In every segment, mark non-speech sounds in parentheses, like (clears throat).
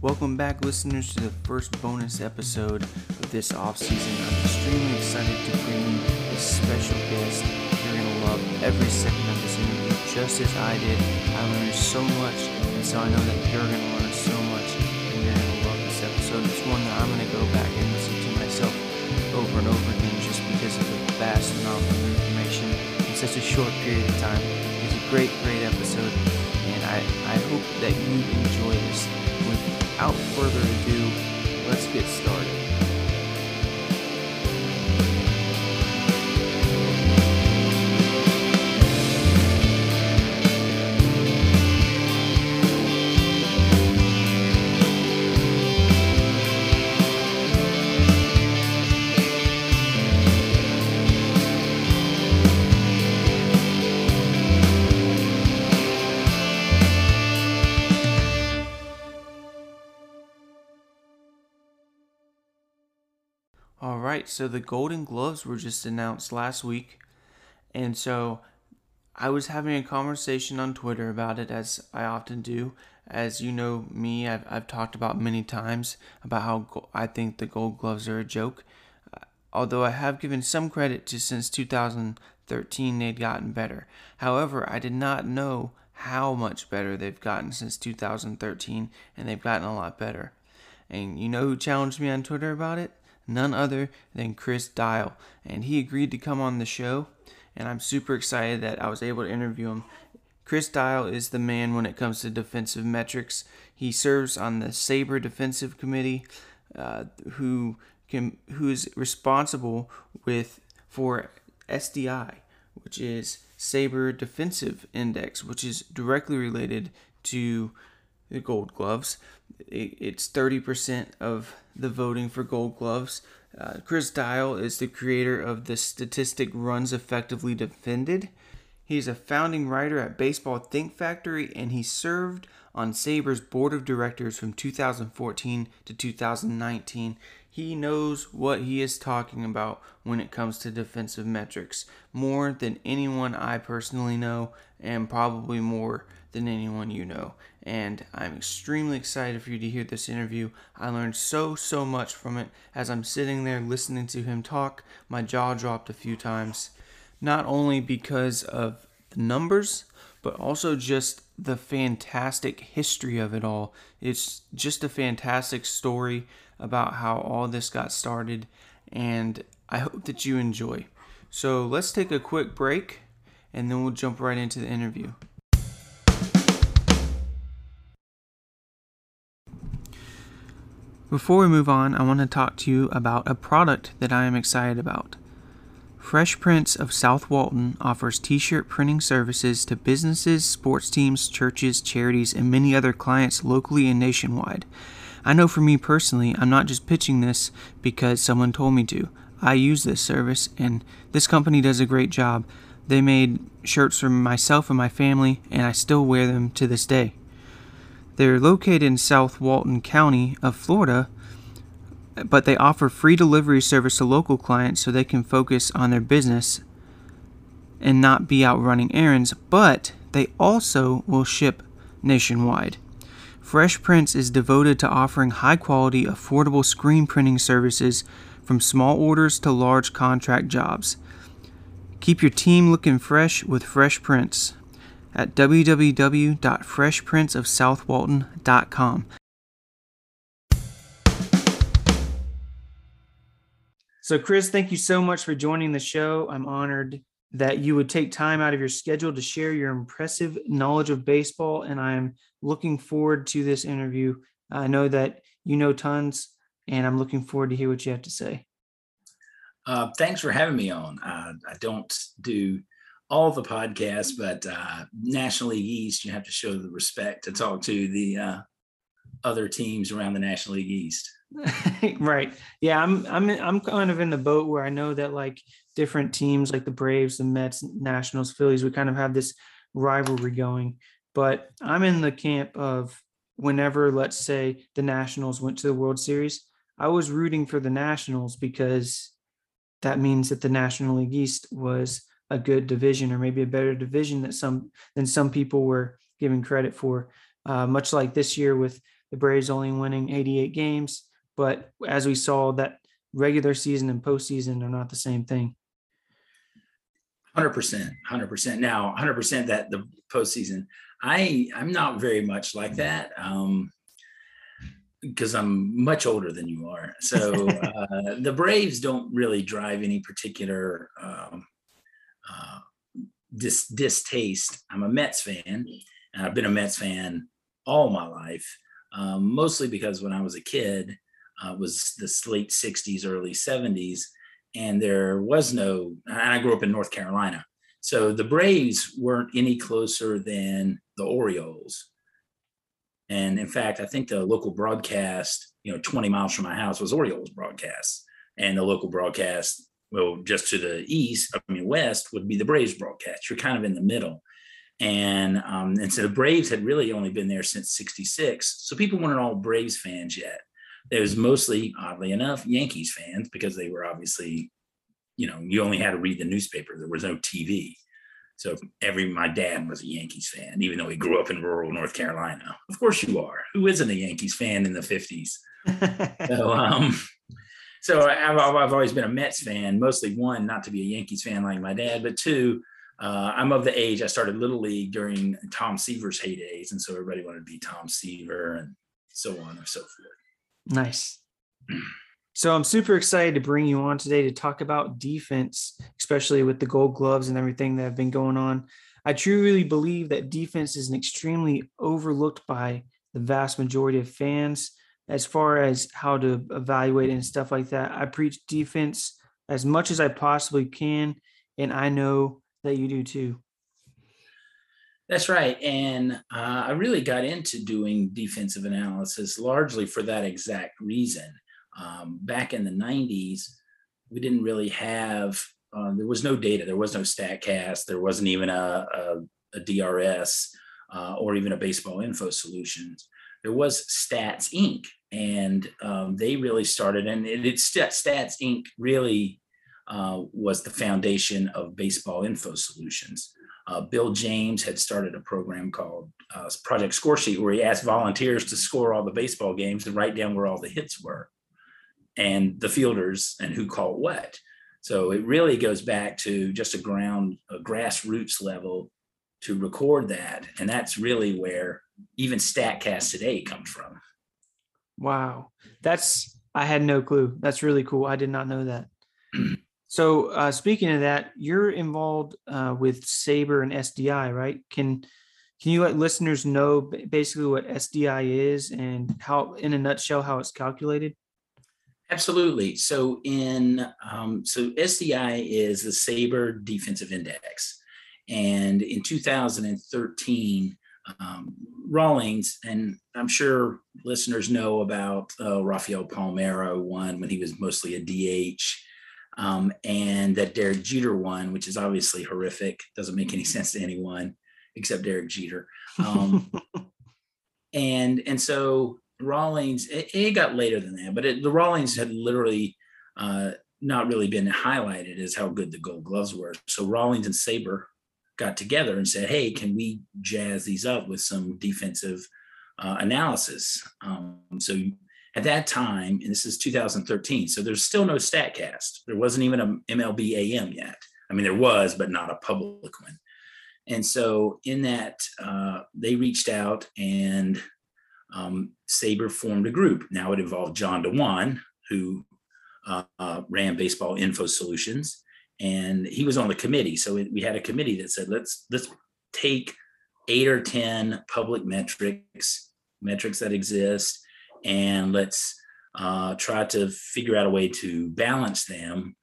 Welcome back, listeners, to the first bonus episode of this off season. I'm extremely excited to bring you a special guest. You're to love every second of this interview, just as I did. I learned so much, and so I know that you're to learn so much, and you're to love this episode. It's one that I'm going to go back and listen to myself over and over again just because of the vast amount of information in such a short period of time. It's a great, great episode, and I, I hope that you enjoy this without further ado, let's get started. Right, so the Golden Gloves were just announced last week. And so I was having a conversation on Twitter about it, as I often do. As you know me, I've, I've talked about many times about how I think the Gold Gloves are a joke. Uh, although I have given some credit to since 2013 they'd gotten better. However, I did not know how much better they've gotten since 2013, and they've gotten a lot better. And you know who challenged me on Twitter about it? None other than Chris Dial. And he agreed to come on the show. And I'm super excited that I was able to interview him. Chris Dial is the man when it comes to defensive metrics. He serves on the SABR Defensive Committee, uh, who can who is responsible with for SDI, which is SABR Defensive Index, which is directly related to the Gold Gloves. It's 30% of the voting for Gold Gloves. Uh, Chris Dial is the creator of the statistic Runs Effectively Defended. He's a founding writer at Baseball Think Factory and he served on SABR's board of directors from 2014 to 2019. He knows what he is talking about when it comes to defensive metrics, more than anyone I personally know, and probably more than anyone you know. And I'm extremely excited for you to hear this interview. I learned so, so much from it as I'm sitting there listening to him talk. My jaw dropped a few times, not only because of the numbers, but also just the fantastic history of it all. It's just a fantastic story about how all this got started, and I hope that you enjoy. So let's take a quick break and then we'll jump right into the interview. Before we move on, I want to talk to you about a product that I am excited about. Fresh Prints of South Walton offers t shirt printing services to businesses, sports teams, churches, charities, and many other clients locally and nationwide. I know for me personally, I'm not just pitching this because someone told me to. I use this service, and this company does a great job. They made shirts for myself and my family, and I still wear them to this day. They're located in South Walton County of Florida, but they offer free delivery service to local clients so they can focus on their business and not be out running errands, but they also will ship nationwide. Fresh Prints is devoted to offering high quality, affordable screen printing services from small orders to large contract jobs. Keep your team looking fresh with Fresh Prints at www.freshprintsofsouthwalton.com. So, Chris, thank you so much for joining the show. I'm honored that you would take time out of your schedule to share your impressive knowledge of baseball, and I'm looking forward to this interview. I know that you know tons, and I'm looking forward to hear what you have to say. Uh, thanks for having me on. Uh, I don't do all the podcasts, but uh, National League East, you have to show the respect to talk to the uh, other teams around the National League East. (laughs) right. Yeah, I'm I'm I'm kind of in the boat where I know that like different teams like the Braves, the Mets, Nationals, Phillies, we kind of have this rivalry going. But I'm in the camp of whenever, let's say, the Nationals went to the World Series, I was rooting for the Nationals because that means that the National League East was a good division or maybe a better division that some than some people were giving credit for. Uh, much like this year with the Braves only winning 88 games. But as we saw, that regular season and postseason are not the same thing. Hundred percent, hundred percent. Now, hundred percent that the postseason. I I'm not very much like that. Um, because I'm much older than you are. So (laughs) uh, the Braves don't really drive any particular um, uh, dis- distaste. I'm a Mets fan, and I've been a Mets fan all my life, um, mostly because when I was a kid, uh, was the late 60s, early 70s, and there was no, and I grew up in North Carolina. So the Braves weren't any closer than the Orioles. And in fact, I think the local broadcast, you know, 20 miles from my house was Orioles broadcast. And the local broadcast, well, just to the east, I mean, west would be the Braves broadcast. You're kind of in the middle. And um, and so the Braves had really only been there since 66. So people weren't all Braves fans yet. It was mostly, oddly enough, Yankees fans because they were obviously, you know, you only had to read the newspaper. There was no TV. So every my dad was a Yankees fan, even though he grew up in rural North Carolina. Of course you are. Who isn't a Yankees fan in the 50s? (laughs) so um so I've, I've always been a Mets fan, mostly one, not to be a Yankees fan like my dad, but two, uh, I'm of the age I started Little League during Tom Seaver's heydays. And so everybody wanted to be Tom Seaver and so on and so forth. Nice. So I'm super excited to bring you on today to talk about defense, especially with the gold gloves and everything that have been going on. I truly believe that defense is an extremely overlooked by the vast majority of fans as far as how to evaluate and stuff like that. I preach defense as much as I possibly can, and I know that you do too. That's right. And uh, I really got into doing defensive analysis largely for that exact reason. Um, back in the 90s, we didn't really have, uh, there was no data, there was no StatCast, there wasn't even a, a, a DRS uh, or even a baseball info solutions. There was Stats Inc. And um, they really started, and it, it's Stats Inc. really uh, was the foundation of baseball info solutions. Uh, Bill James had started a program called uh, Project Scoresheet, where he asked volunteers to score all the baseball games and write down where all the hits were, and the fielders and who caught what. So it really goes back to just a ground, a grassroots level to record that, and that's really where even Statcast today comes from. Wow, that's I had no clue. That's really cool. I did not know that. (clears throat) So uh, speaking of that, you're involved uh, with SABR and SDI, right? Can can you let listeners know basically what SDI is and how, in a nutshell, how it's calculated? Absolutely. So in um, so SDI is the SABR Defensive Index, and in 2013, um, Rawlings, and I'm sure listeners know about uh, Rafael Palmeiro won when he was mostly a DH um, and that Derek Jeter won, which is obviously horrific. Doesn't make any (laughs) sense to anyone except Derek Jeter. Um, (laughs) and and so Rawlings, it, it, got later than that, but it, the Rawlings had literally uh, not really been highlighted as how good the Gold Gloves were. So Rawlings and SABR got together and said, "Hey, can we jazz these up with some defensive uh, analysis?" Um, so at that time, and this is 2013, so there's still no StatCast. There wasn't even a MLB AM yet. I mean, there was, but not a public one. And so in that, uh, they reached out and um, SABR formed a group. Now it involved John Dewan, who uh, uh, ran Baseball Info Solutions, and he was on the committee. So we had a committee that said, let's let's take eight or ten public metrics, metrics that exist, and let's uh, try to figure out a way to balance them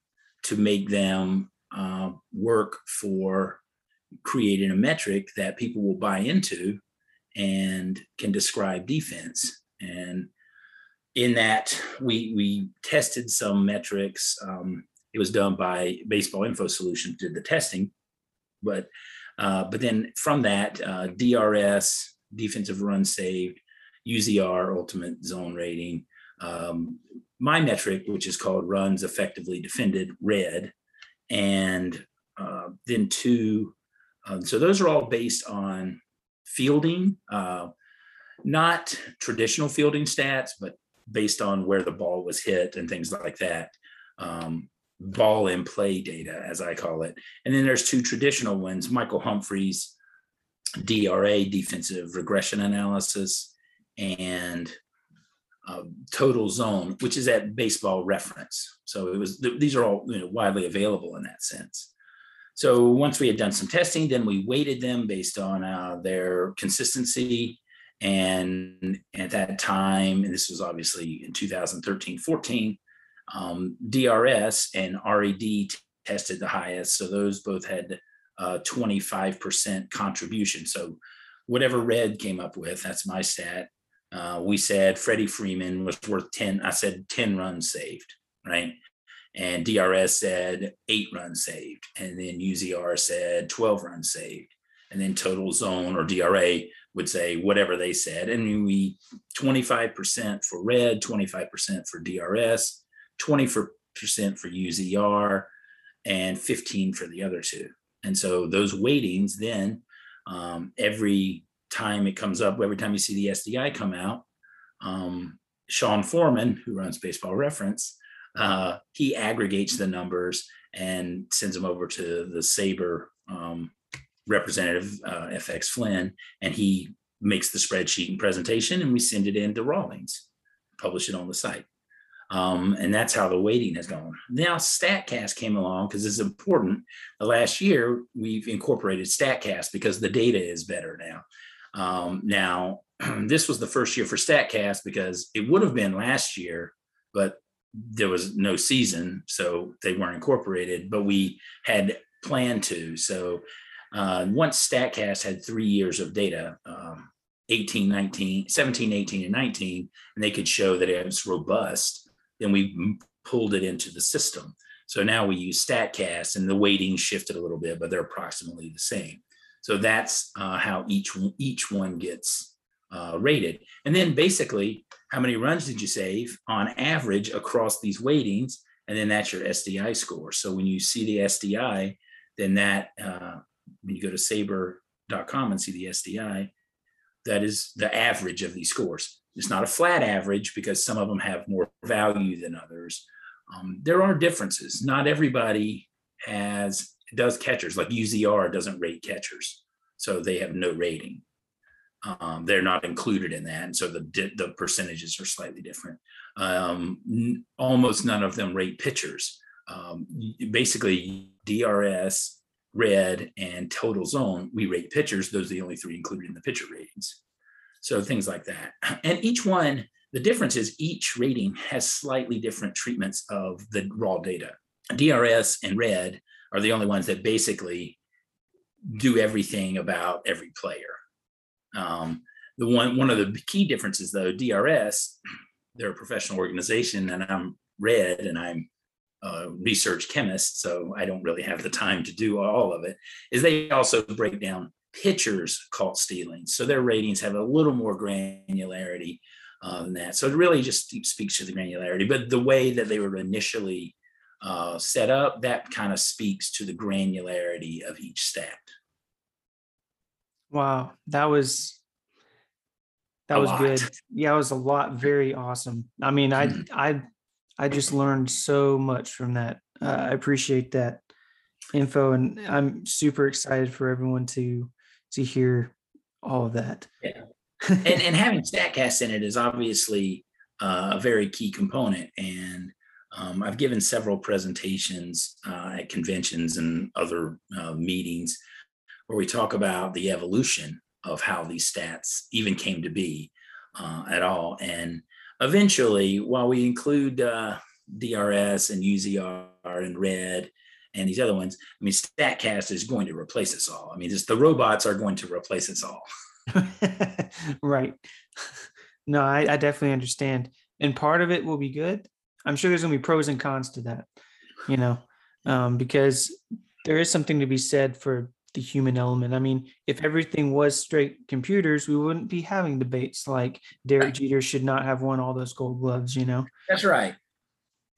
to make them uh, work for creating a metric that people will buy into and can describe defense. And in that, we we tested some metrics. Um, it was done by Baseball Info Solutions did the testing, but uh, but then from that, uh, DRS, defensive run saved, UZR, ultimate zone rating. Um, my metric, which is called runs effectively defended, red, and uh, then two. Um, so those are all based on fielding. Uh, not traditional fielding stats, but based on where the ball was hit and things like that. Um, ball in play data, as I call it. And then there's two traditional ones Michael Humphreys' DRA, defensive regression analysis, and uh, total zone, which is at baseball reference. So it was, th- these are all you know, widely available in that sense. So once we had done some testing, then we weighted them based on uh, their consistency. And at that time, and this was obviously in 2013 14, um, DRS and RED tested the highest. So those both had uh, 25% contribution. So whatever Red came up with, that's my stat. Uh, we said Freddie Freeman was worth 10. I said 10 runs saved, right? And DRS said eight runs saved. And then UZR said 12 runs saved. And then total zone or DRA would say whatever they said. And we 25% for red, 25% for DRS, 20% for UZR, and 15 for the other two. And so those weightings then um, every time it comes up, every time you see the SDI come out, um, Sean Forman, who runs Baseball Reference, uh, he aggregates the numbers and sends them over to the SABR um, representative, uh, FX Flynn, and he makes the spreadsheet and presentation, and we send it in to Rawlings, publish it on the site. Um, and that's how the weighting has gone. Now StatCast came along because it's important. The last year we've incorporated StatCast because the data is better now. Um, now (clears throat) this was the first year for StatCast because it would have been last year, but there was no season, so they weren't incorporated. But we had planned to. So uh, once StatCast had three years of data, um, 18, 19, 17, 18, and 19, and they could show that it was robust then we pulled it into the system. So now we use StatCast and the weighting shifted a little bit, but they're approximately the same. So that's uh, how each each one gets uh, rated. And then basically, how many runs did you save on average across these weightings? And then that's your SDI score. So when you see the SDI, then that uh, when you go to sabr.com and see the SDI, that is the average of these scores. It's not a flat average because some of them have more value than others. Um, there are differences. Not everybody has does catchers like UZR doesn't rate catchers, so they have no rating. Um, they're not included in that, and so the the percentages are slightly different. Um, n- almost none of them rate pitchers. Um, basically, DRS, Red, and Total Zone we rate pitchers. Those are the only three included in the pitcher ratings. So things like that. (clears throat) And each one, the difference is each rating has slightly different treatments of the raw data. DRS and RED are the only ones that basically do everything about every player. Um, the one one of the key differences though, DRS, (clears throat) they're a professional organization, and I'm RED, and I'm a research chemist, so I don't really have the time to do all of it. Is they also break down pitchers caught stealing. So their ratings have a little more granularity uh, than that. So it really just speaks to the granularity. But the way that they were initially uh, set up, that kind of speaks to the granularity of each stat. Wow, that was that a was lot. good. Yeah, it was a lot. Very awesome. I mean, I mm-hmm. I I just learned so much from that. Uh, I appreciate that info, and I'm super excited for everyone to to hear all of that. Yeah. and, and having (laughs) StatCast in it is obviously uh, a very key component. And um, I've given several presentations uh, at conventions and other uh, meetings where we talk about the evolution of how these stats even came to be uh, at all. And eventually, while we include uh, DRS and UZR and RED and these other ones. I mean, StatCast is going to replace us all. I mean, just the robots are going to replace us all. (laughs) right. No, I, I, definitely understand. And part of it will be good. I'm sure there's going to be pros and cons to that, you know, um, because there is something to be said for the human element. I mean, if everything was straight computers, we wouldn't be having debates like Derek Jeter should not have won all those gold gloves, you know? That's right.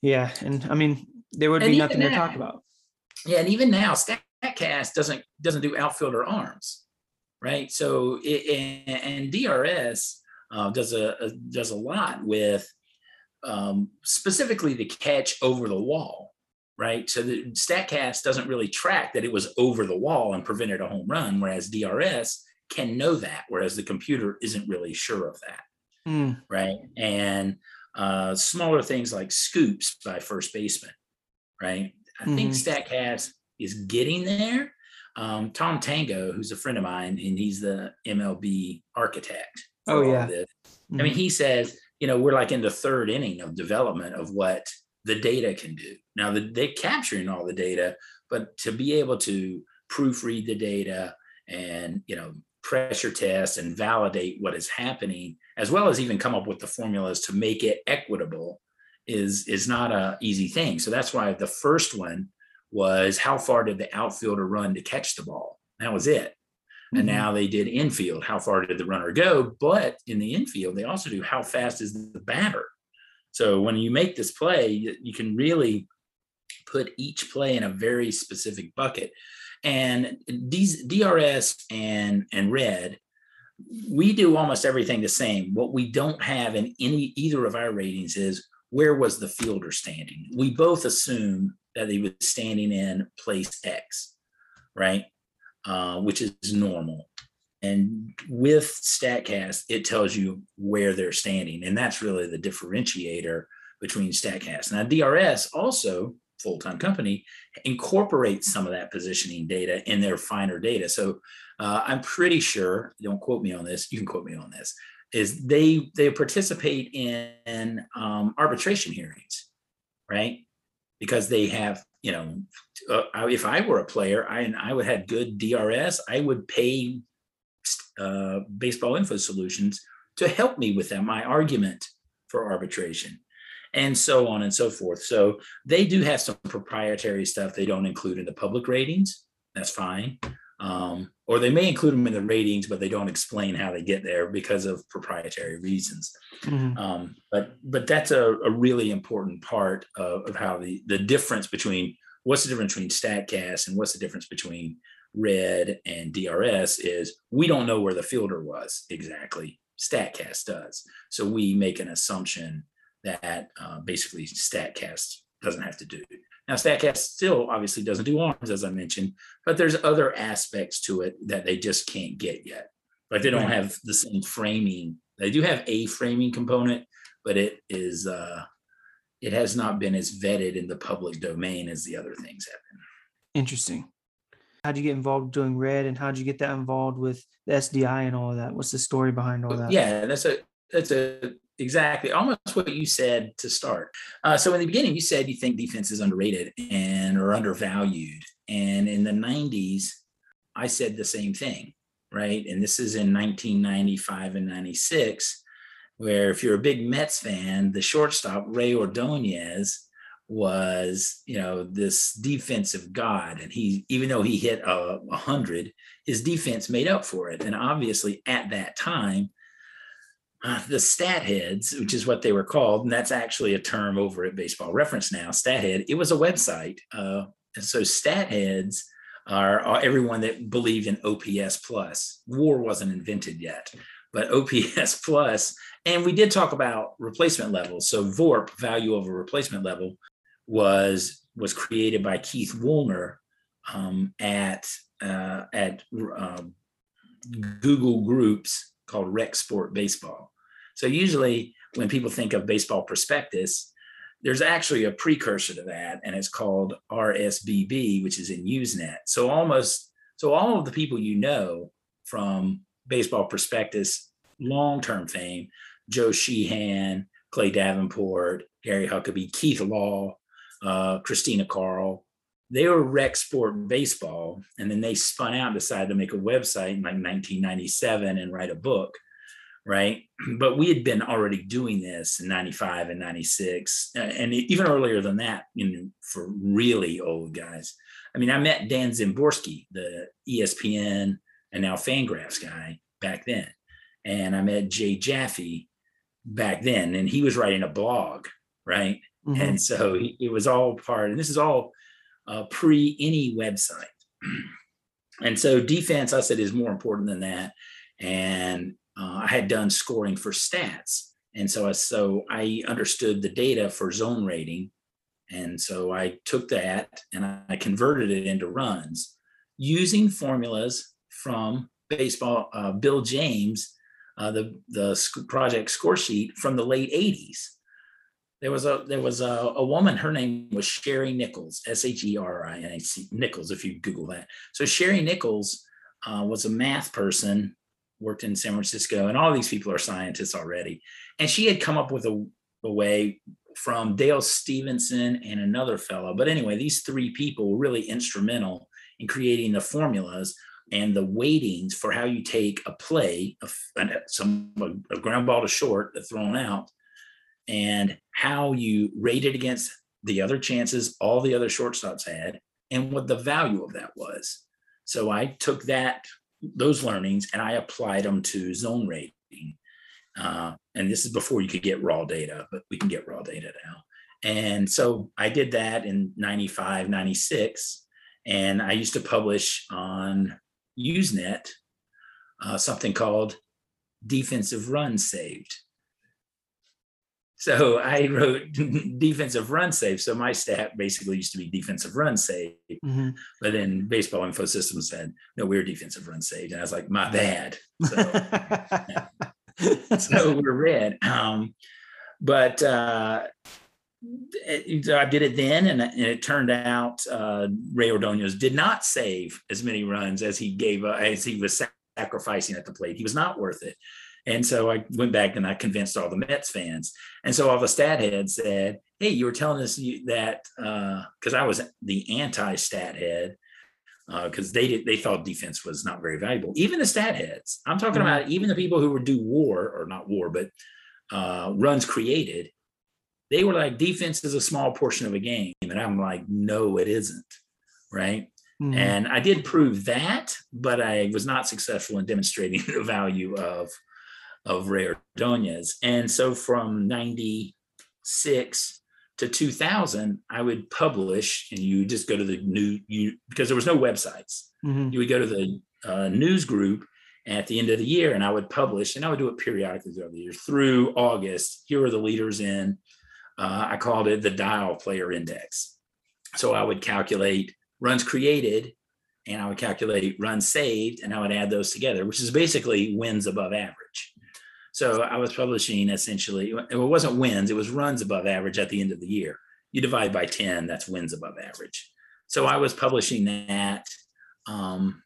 Yeah. And I mean, there would and be nothing to talk about. Yeah, and even now, Statcast doesn't doesn't do outfielder arms, right? So it, and, and DRS uh, does a, a, does a lot with um, specifically the catch over the wall, right? So the Statcast doesn't really track that it was over the wall and prevented a home run, whereas DRS can know that, whereas the computer isn't really sure of that, Mm. right? And uh, smaller things like scoops by first baseman, right? I think Statcast is getting there. Um, Tom Tango, who's a friend of mine, and he's the MLB architect. Oh, yeah. Mhm. I mean, he says, you know, we're like in the third inning of development of what the data can do. Now, the, they're capturing all the data, but to be able to proofread the data and, you know, pressure test and validate what is happening, as well as even come up with the formulas to make it equitable, is is not a easy thing. So that's why the first one was how far did the outfielder run to catch the ball? That was it. And Mhm. now they did infield. How far did the runner go? But in the infield, they also do how fast is the batter. So when you make this play, you can really put each play in a very specific bucket. And these DRS and and red, we do almost everything the same. What we don't have in any either of our ratings is where was the fielder standing. We both assume that he was standing in place X, right? Uh, which is normal. And with StatCast, it tells you where they're standing. And that's really the differentiator between StatCast. Now, DRS also, full time company, incorporates some of that positioning data in their finer data. So uh, I'm pretty sure, don't quote me on this, you can quote me on this, is they they participate in um, arbitration hearings, right? Because they have, you know, uh, if I were a player, I and I would have good DRS, I would pay uh, Baseball Info Solutions to help me with that, my argument for arbitration, and so on and so forth. So they do have some proprietary stuff they don't include in the public ratings. That's fine. Um, or they may include them in the ratings, but they don't explain how they get there because of proprietary reasons. Mhm. Um, but but that's a, a really important part of, of how the the difference between what's the difference between Statcast and what's the difference between Red and DRS is we don't know where the fielder was exactly. Statcast does, so we make an assumption that uh, basically Statcast doesn't have to do. Now, Statcast still obviously doesn't do arms, as I mentioned, but there's other aspects to it that they just can't get yet. Like they don't have the same framing. They do have a framing component, but it is uh, it has not been as vetted in the public domain as the other things have been. Interesting. How'd you get involved doing red and how'd you get that involved with the SDI and all of that? What's the story behind all that? Yeah, that's a that's a exactly almost what you said to start. Uh, so in the beginning, you said you think defense is underrated and or undervalued, and in the '90s, I said the same thing, right? And this is in 1995 and '96, where if you're a big Mets fan, the shortstop Rey Ordonez was you know this defensive god and he even though he hit a, a hundred his defense made up for it and obviously at that time uh, the stat heads, which is what they were called, and that's actually a term over at Baseball Reference now. Stat head, it was a website, uh, and so stat heads are, are everyone that believed in OPS plus. WAR wasn't invented yet, but (laughs) OPS plus, and we did talk about replacement levels. So VORP, value over replacement level, was was created by Keith Woolner um, at uh, at um, Google Groups called Rec Sport Baseball. So usually when people think of baseball prospectus, there's actually a precursor to that, and it's called RSBB, which is in Usenet. So almost so all of the people you know from baseball prospectus long-term fame, Joe Sheehan, Clay Davenport, Gary Huckabay, Keith Law, uh, Christina Kahrl, they were rec sport baseball and then they spun out and decided to make a website in like 1997 and write a book right? (clears throat) But we had been already doing this in 95 and 96 uh, and even earlier than that you know for really old guys. I mean i met dan szymborski the espn and now fangraphs guy back then and i met jay jaffe back then and he was writing a blog right? Mhm. and so it was all part and this is all uh, pre any website (clears throat) and so defense i said is more important than that and uh, I had done scoring for stats. And so I, so I understood the data for zone rating. And so I took that and I converted it into runs using formulas from baseball, uh, Bill James, uh, the, the project score sheet from the late 80s. There was a there was a, a woman. Her name was Sherri Nichols, S H E R I N A C Nichols. If you Google that, so Sherri Nichols uh, was a math person worked in San Francisco, and all these people are scientists already. And she had come up with a, a way from Dale Stevenson and another fellow. But anyway, these three people were really instrumental in creating the formulas and the weightings for how you take a play, a, some a ground ball to short, thrown out, and how you rate it against the other chances all the other shortstops had, and what the value of that was. So I took that those learnings and I applied them to zone rating. Uh, and this is before you could get raw data, but we can get raw data now. And so I did that in 95, 96. And I used to publish on Usenet uh, something called defensive runs saved. So I wrote (laughs) defensive run save. So my stat basically used to be defensive run save. Mm-hmm. But then baseball info system said, no, we're defensive run saved. And I was like, my bad. So, (laughs) so we're red. Um, but uh, it, I did it then, and, and it turned out uh, Rey Ordonez did not save as many runs as he gave uh, as he was sacrificing at the plate. He was not worth it. And so I went back and I convinced all the Mets fans. And so all the stat heads said, Hey, you were telling us that because uh, I was the anti stat head because uh, they did, they thought defense was not very valuable. Even the stat heads, I'm talking mm-hmm. about even the people who would do war or not war, but uh, runs created. They were like, defense is a small portion of a game. And I'm like, no, it isn't. Right. Mm-hmm. And I did prove that, but I was not successful in demonstrating (laughs) the value of of Rey Ordonez. And so from 96 to 2000, I would publish, and you just go to the new, you because there was no websites. Mm-hmm. You would go to the uh, news group at the end of the year, and I would publish, and I would do it periodically throughout the year through August. Here are the leaders in. Uh, I called it the dial player index. So I would calculate runs created and I would calculate runs saved and I would add those together, which is basically wins above average. So I was publishing essentially, it wasn't wins, it was runs above average at the end of the year. You divide by 10, that's wins above average. So I was publishing that um,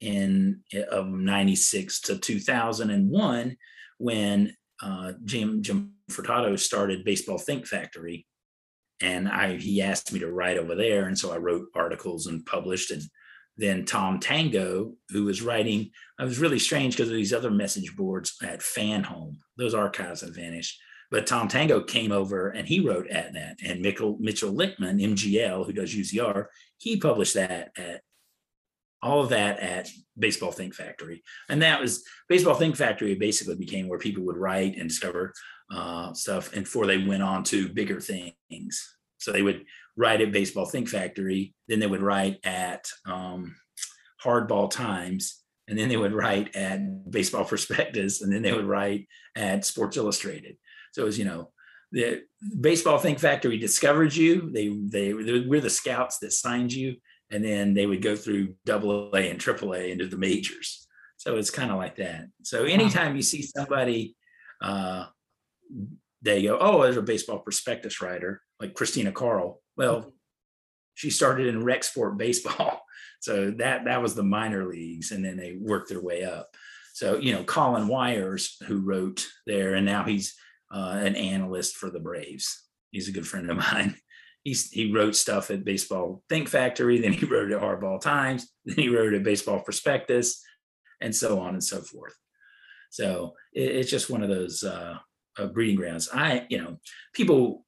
in of 96 to 2001 when uh, Jim, Jim Furtado started Baseball Think Factory. And I, he asked me to write over there. And so I wrote articles and published and then Tom Tango, who was writing. It was really strange because of these other message boards at Fan Home. Those archives have vanished. But Tom Tango came over and he wrote at that. And Mitchell, Mitchell Lichtman, MGL, who does UZR, he published that at all of that at Baseball Think Factory. And that was Baseball Think Factory basically became where people would write and discover uh, stuff and before they went on to bigger things. So they would write at Baseball Think Factory, then they would write at um, Hardball Times, and then they would write at Baseball (laughs) Prospectus, and then they would write at Sports Illustrated. So it was, you know, the Baseball Think Factory discovered you. They they we're the scouts that signed you, and then they would go through Double A and Triple A into the majors. So it's kind of like that. So anytime you see somebody, uh, they go, oh, there's a baseball prospectus writer like Christina Kahrl. Well, she started in rec sport baseball. (laughs) So that that was the minor leagues, and then they worked their way up. So you know, Colin Wyers, who wrote there, and now he's uh, an analyst for the Braves. He's a good friend of (laughs) mine. He's, he wrote stuff at Baseball Think Factory, then he wrote at Hardball Times, then he wrote at Baseball Prospectus, and so on and so forth. So it, it's just one of those uh, uh, breeding grounds. I, you know, people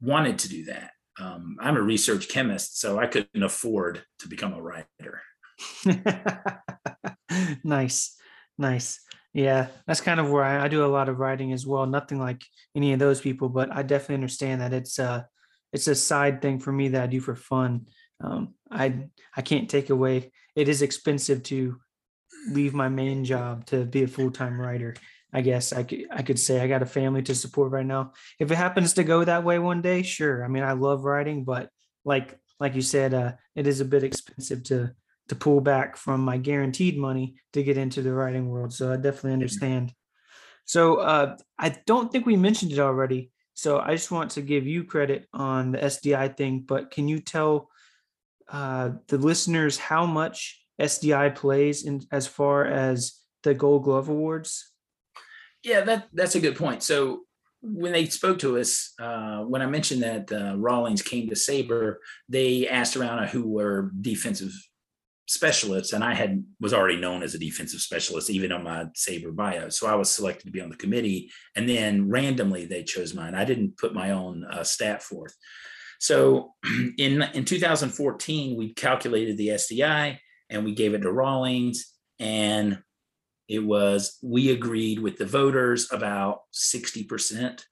wanted to do that. Um, I'm a research chemist, so I couldn't afford to become a writer. (laughs) nice, nice. Yeah, that's kind of where I, I, do a lot of writing as well. Nothing like any of those people, but I definitely understand that it's a it's a side thing for me that I do for fun. Um, I I can't take away. It is expensive to leave my main job to be a full-time writer. I guess I could I could say I got a family to support right now. If it happens to go that way one day, sure. I mean, I love writing, but like like you said, uh, it is a bit expensive to to pull back from my guaranteed money to get into the writing world. So I definitely understand. So uh, I don't think we mentioned it already. So I just want to give you credit on the SDI thing, but can you tell uh, the listeners how much SDI plays in as far as the Gold Glove Awards? Yeah, that that's a good point. So when they spoke to us, uh, when I mentioned that uh, Rawlings came to SABR, they asked around who were defensive specialists, and I had was already known as a defensive specialist even on my SABR bio. So I was selected to be on the committee, and then randomly they chose mine. I didn't put my own uh, stat forth. So (clears throat) in in 2014, we calculated the SDI and we gave it to Rawlings, and it was, we agreed with the voters about 60%.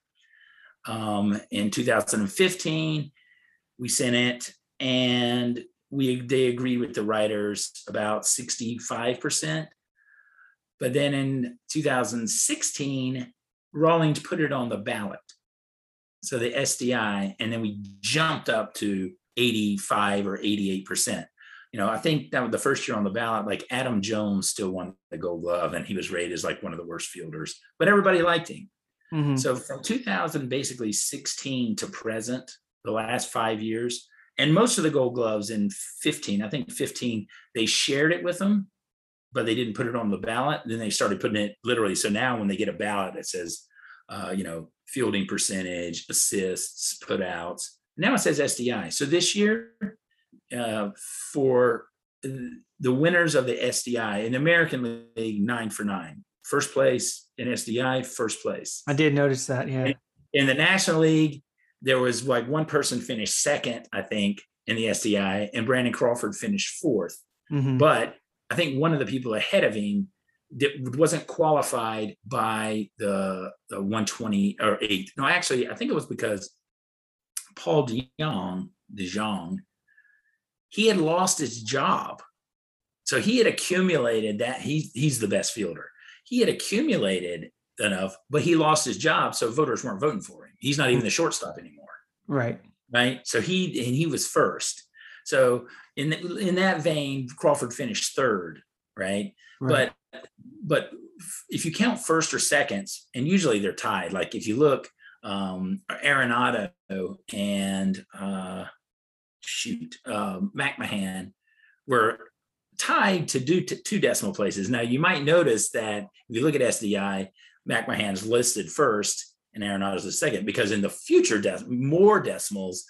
Um, in 2015, we sent it and we they agreed with the writers about 65%. But then in 2016, Rawlings put it on the ballot. So the SDI, and then we jumped up to 85 or 88% you know, I think that was the first year on the ballot, like Adam Jones still won the gold glove and he was rated as like one of the worst fielders, but everybody liked him. Mm-hmm. So from 2000, basically 16 to present, the last five years, and most of the gold gloves in 15, I think 15, they shared it with them, but they didn't put it on the ballot. Then they started putting it literally. So now when they get a ballot, it says, uh, you know, fielding percentage, assists, putouts. Now it says SDI. So this year, uh, for the winners of the SDI in the American League, nine for nine, first place in SDI, first place. I did notice that. Yeah. In, the National League, there was like one person finished second, I think, in the SDI, and Brandon Crawford finished 4th mm-hmm. But I think one of the people ahead of him that wasn't qualified by the, the 120 or eight. No, actually, I think it was because Paul DeJong, DeJong he had lost his job. So he had accumulated that he, he's the best fielder. He had accumulated enough, but he lost his job. So voters weren't voting for him. He's not even the shortstop anymore. Right. Right. So he, and he was first. So in, the, in that vein, Crawford finished third. Right? right. But, but if you count first or seconds, and usually they're tied, like if you look, um, Arenado and, uh, shoot, uh, McMahon were tied to do t- two decimal places. Now you might notice that if you look at SDI, McMahon's listed first and Arenado's the second because in the future de- more decimals,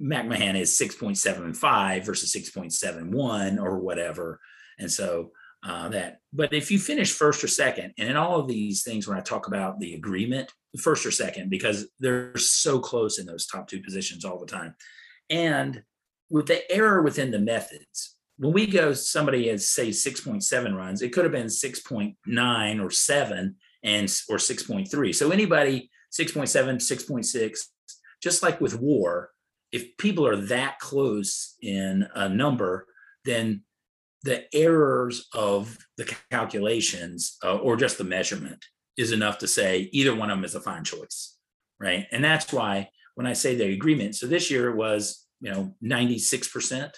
McMahon is 6.75 versus 6.71 or whatever. And so uh, that, but if you finish first or second, and in all of these things, when I talk about the agreement, first or second, because they're so close in those top two positions all the time. And with the error within the methods, when we go, somebody has say 6.7 runs, it could have been 6.9 or 7 and or 6.3. So anybody 6.7, 6.6, just like with war, if people are that close in a number, then the errors of the calculations uh, or just the measurement is enough to say either one of them is a fine choice, right? And that's why when I say the agreement, so this year was you know 96%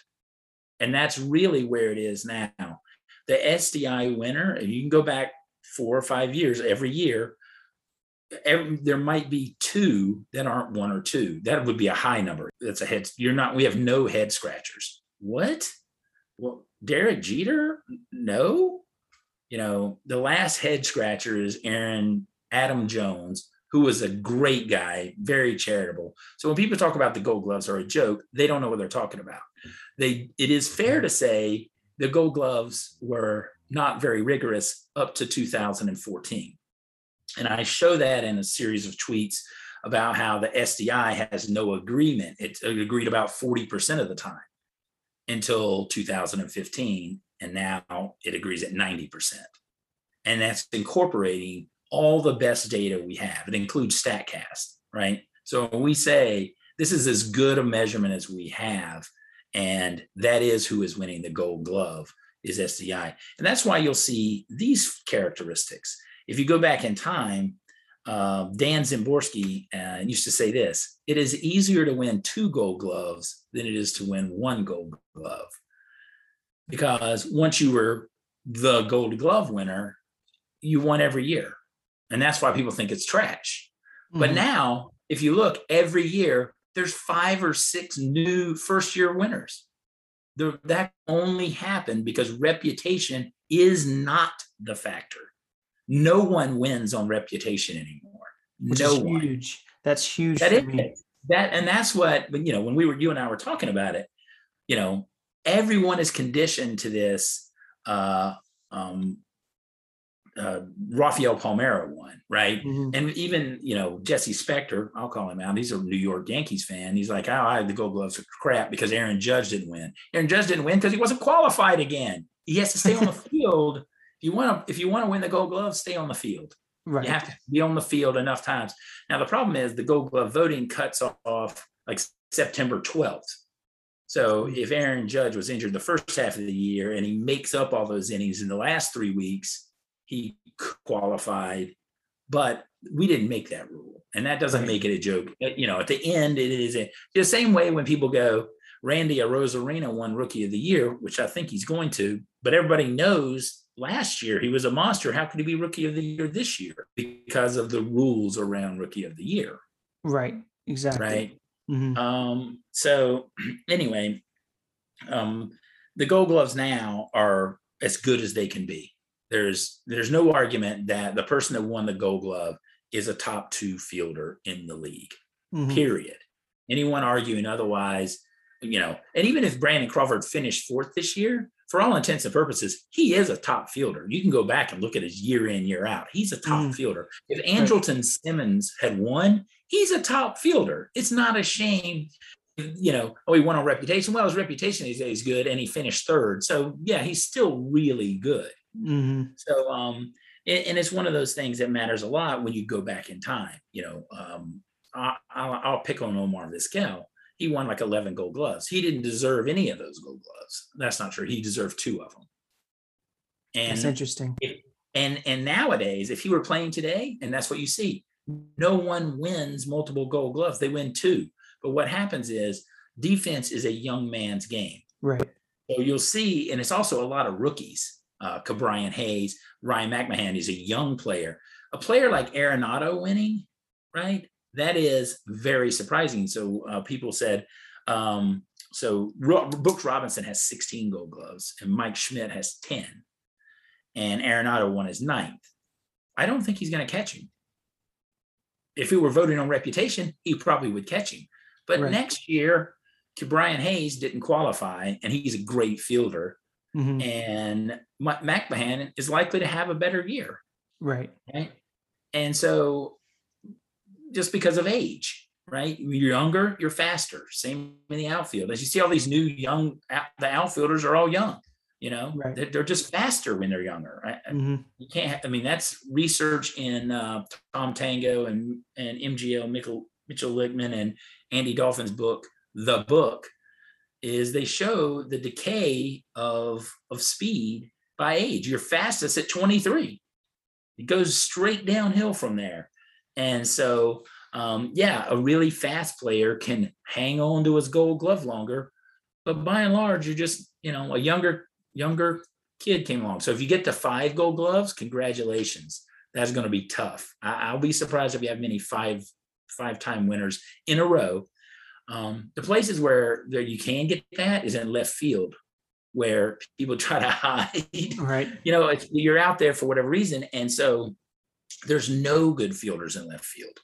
and that's really where it is now. The sdi winner and you can go back four or five years every year every, there might be two that aren't one or two. That would be a high number. That's a head you're not we have no head scratchers. What? Well derek jeter? No? You know the last head scratcher is aaron adam jones who was a great guy, very charitable. So when people talk about the gold gloves are a joke, they don't know what they're talking about. They it is fair to say the gold gloves were not very rigorous up to 2014. And I show that in a series of tweets about how the SDI has no agreement. It agreed about 40% of the time until 2015. And now it agrees at 90%. And that's incorporating all the best data we have. It includes StatCast, right? So we say this is as good a measurement as we have, and that is who is winning the gold glove, is SDI. And that's why you'll see these characteristics. If you go back in time, uh, Dan Szymborski uh, used to say this it is easier to win two gold gloves than it is to win one gold glove. Because once you were the gold glove winner, you won every year. And that's why people think it's trash. Mm-hmm. But now, if you look every year, there's five or six new first year winners. The, that only happened because reputation is not the factor. No one wins on reputation anymore. Which no is one. huge. That's huge. That is me. that, and that's what you know when we were you and I were talking about it. You know, everyone is conditioned to this. Uh, um, uh, Rafael Palmeiro won, right? Mhm. And even you know Jesse Spector, I'll call him out. He's a New York Yankees fan. He's like, oh, I had the Gold Gloves are crap because Aaron Judge didn't win. Aaron Judge didn't win because he wasn't qualified again. He has to stay on the (laughs) field. If you want to, if you want to win the Gold Glove, stay on the field. Right. You have to be on the field enough times. Now the problem is the Gold Glove voting cuts off like September 12th. So Mhm. if Aaron Judge was injured the first half of the year and he makes up all those innings in the last three weeks, he qualified. But we didn't make that rule, and that doesn't make it a joke. You know, at the end, it is a, the same way when people go, Randy Arozarena won Rookie of the Year, which I think he's going to, but everybody knows last year he was a monster. How could he be Rookie of the Year this year? Because of the rules around Rookie of the Year, Right. Exactly. right? Mhm. Um, so (clears throat) anyway, um, the Gold Gloves now are as good as they can be. There's there's no argument that the person that won the Gold Glove is a top two fielder in the league. Mhm. Period. Anyone arguing otherwise, you know, and even if Brandon Crawford finished fourth this year, for all intents and purposes, he is a top fielder. You can go back and look at his year in, year out. He's a top Mhm. fielder. If Andrelton Simmons had won, he's a top fielder. It's not a shame, you know, oh, he won on reputation. Well, his reputation is is good and he finished third. So yeah, he's still really good. Mhm. So um, and, and it's one of those things that matters a lot when you go back in time. You know, um, I, I'll, I'll pick on Omar Vizquel. He won like 11 gold gloves. He didn't deserve any of those gold gloves. That's not true. He deserved two of them. And That's interesting. and and nowadays, if he were playing today, and that's what you see, no one wins multiple gold gloves. They win two. But what happens is defense is a young man's game. Right. So you'll see, and it's also a lot of rookies. Uh, Ke'Bryan Hayes, Ryan McMahon is a young player. A player like Arenado winning, right? That is very surprising. So uh, people said, um, so Ro- Brooks Robinson has 16 gold gloves and Mike Schmidt has 10. And Arenado won his ninth. I don't think he's going to catch him. If we were voting on reputation, he probably would catch him. But Right. next year, Brian Hayes didn't qualify, and he's a great fielder. Mhm. And Ma- McMahon is likely to have a better year, Right. right? And so, just because of age, right? You're younger, you're faster. Same in the outfield. As you see, all these new young, the outfielders are all young. You know, Right. they're, they're just faster when they're younger. Right? Mhm. You can't. I mean, that's research in uh, Tom Tango and and MGL Mitchell Mitchell Lichtman and Andy Dolphin's book, The Book, is they show the decay of of speed by age. You're fastest at 23. It goes straight downhill from there. And so, um, yeah, a really fast player can hang on to his gold glove longer, but by and large, you're just, you know, a younger younger kid came along. So if you get to five gold gloves, congratulations. That's going to be tough. I, I'll be surprised if you have many five five time winners in a row. Um, the places where there you can get that is in left field, where people try to (laughs) hide. Right. You know, it's, you're out there for whatever reason, and so there's no good fielders in left field.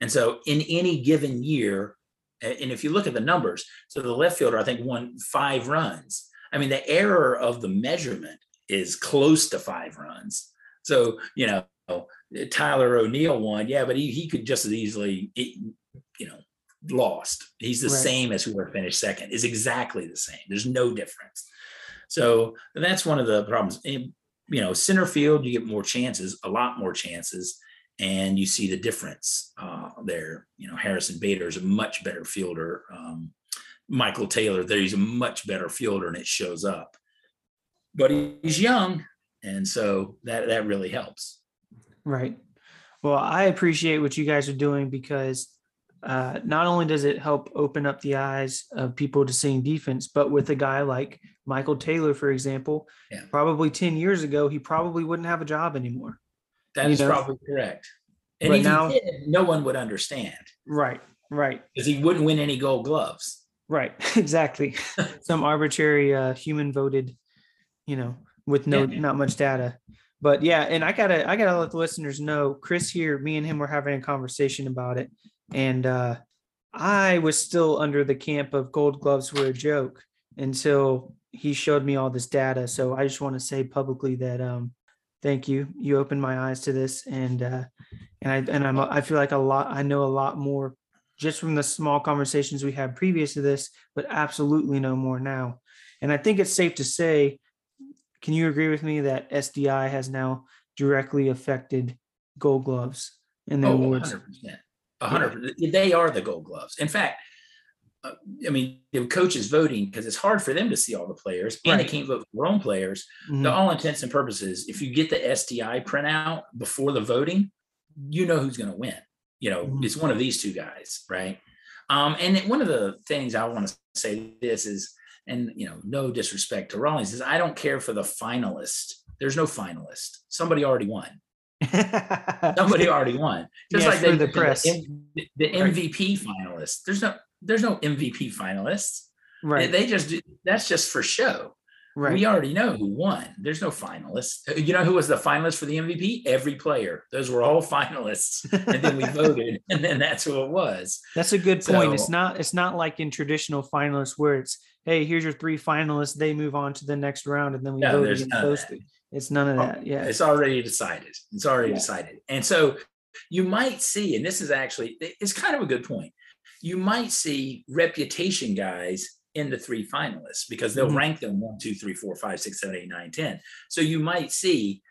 And so in any given year, and if you look at the numbers, so the left fielder I think won five runs. I mean, the error of the measurement is close to five runs. So you know, Tyler O'Neill won, yeah, but he he could just as easily, you know, lost. He's the Right. same as whoever finished second. Is exactly the same. There's no difference. So that's one of the problems. And, you know, center field, you get more chances, a lot more chances, and you see the difference uh, there. You know, Harrison Bader is a much better fielder. Um, Michael Taylor, there he's a much better fielder, and it shows up. but he's young, and so that that really helps. Right. Well, I appreciate what you guys are doing because uh, not only does it help open up the eyes of people to seeing defense, but with a guy like Michael Taylor, for example, Yeah. probably 10 years ago, he probably wouldn't have a job anymore. That is know? probably correct. And But if now- did, no one would understand Right. Right. because he wouldn't win any gold gloves. Right. (laughs) Exactly. (laughs) Some arbitrary uh, human voted, you know, with no Yeah. not much data. But yeah, and I gotta I gotta let the listeners know, Chris here, me and him were having a conversation about it. And uh I was still under the camp of gold gloves were a joke until he showed me all this data. So I just want to say publicly that um thank you. You opened my eyes to this and uh and I and I'm I feel like a lot I know a lot more just from the small conversations we had previous to this, but absolutely no more now. And I think it's safe to say, can you agree with me that SDI has now directly affected gold gloves and the Oh, awards? 100%. 100 They are the gold gloves. In fact, uh, I mean, the coaches voting because it's hard for them to see all the players and they can't vote for their own players. Mhm. To all intents and purposes, if you get the SDI printout before the voting, you know who's going to win. You know, Mhm. it's one of these two guys, right? Um, and one of the things I want to say this is, and you know, no disrespect to Rawlings, is I don't care for the finalist. There's no finalist. Somebody already won. Somebody (laughs) already won. Just Yes, like they the press. The, the Right. MVP finalists. There's no there's no MVP finalists. Right, They just do that's just for show. right. We already know who won. There's no finalists. Uh, You know who was the finalist for the MVP? Every player. Those were all (laughs) finalists. And then we (laughs) voted, and then that's who it was. That's a good point. It's not it's not like in traditional finalists where it's hey, here's your three finalists, they move on to the next round and then we No, vote against none those three. It's none of Oh, that. Yeah. It's already decided. It's already Yeah. decided. And so you might see, and this is actually it's kind of a good point. You might see reputation guys in the three finalists because they'll Mhm. rank them one, two, three, four, five, six, seven, eight, nine, ten. So you might see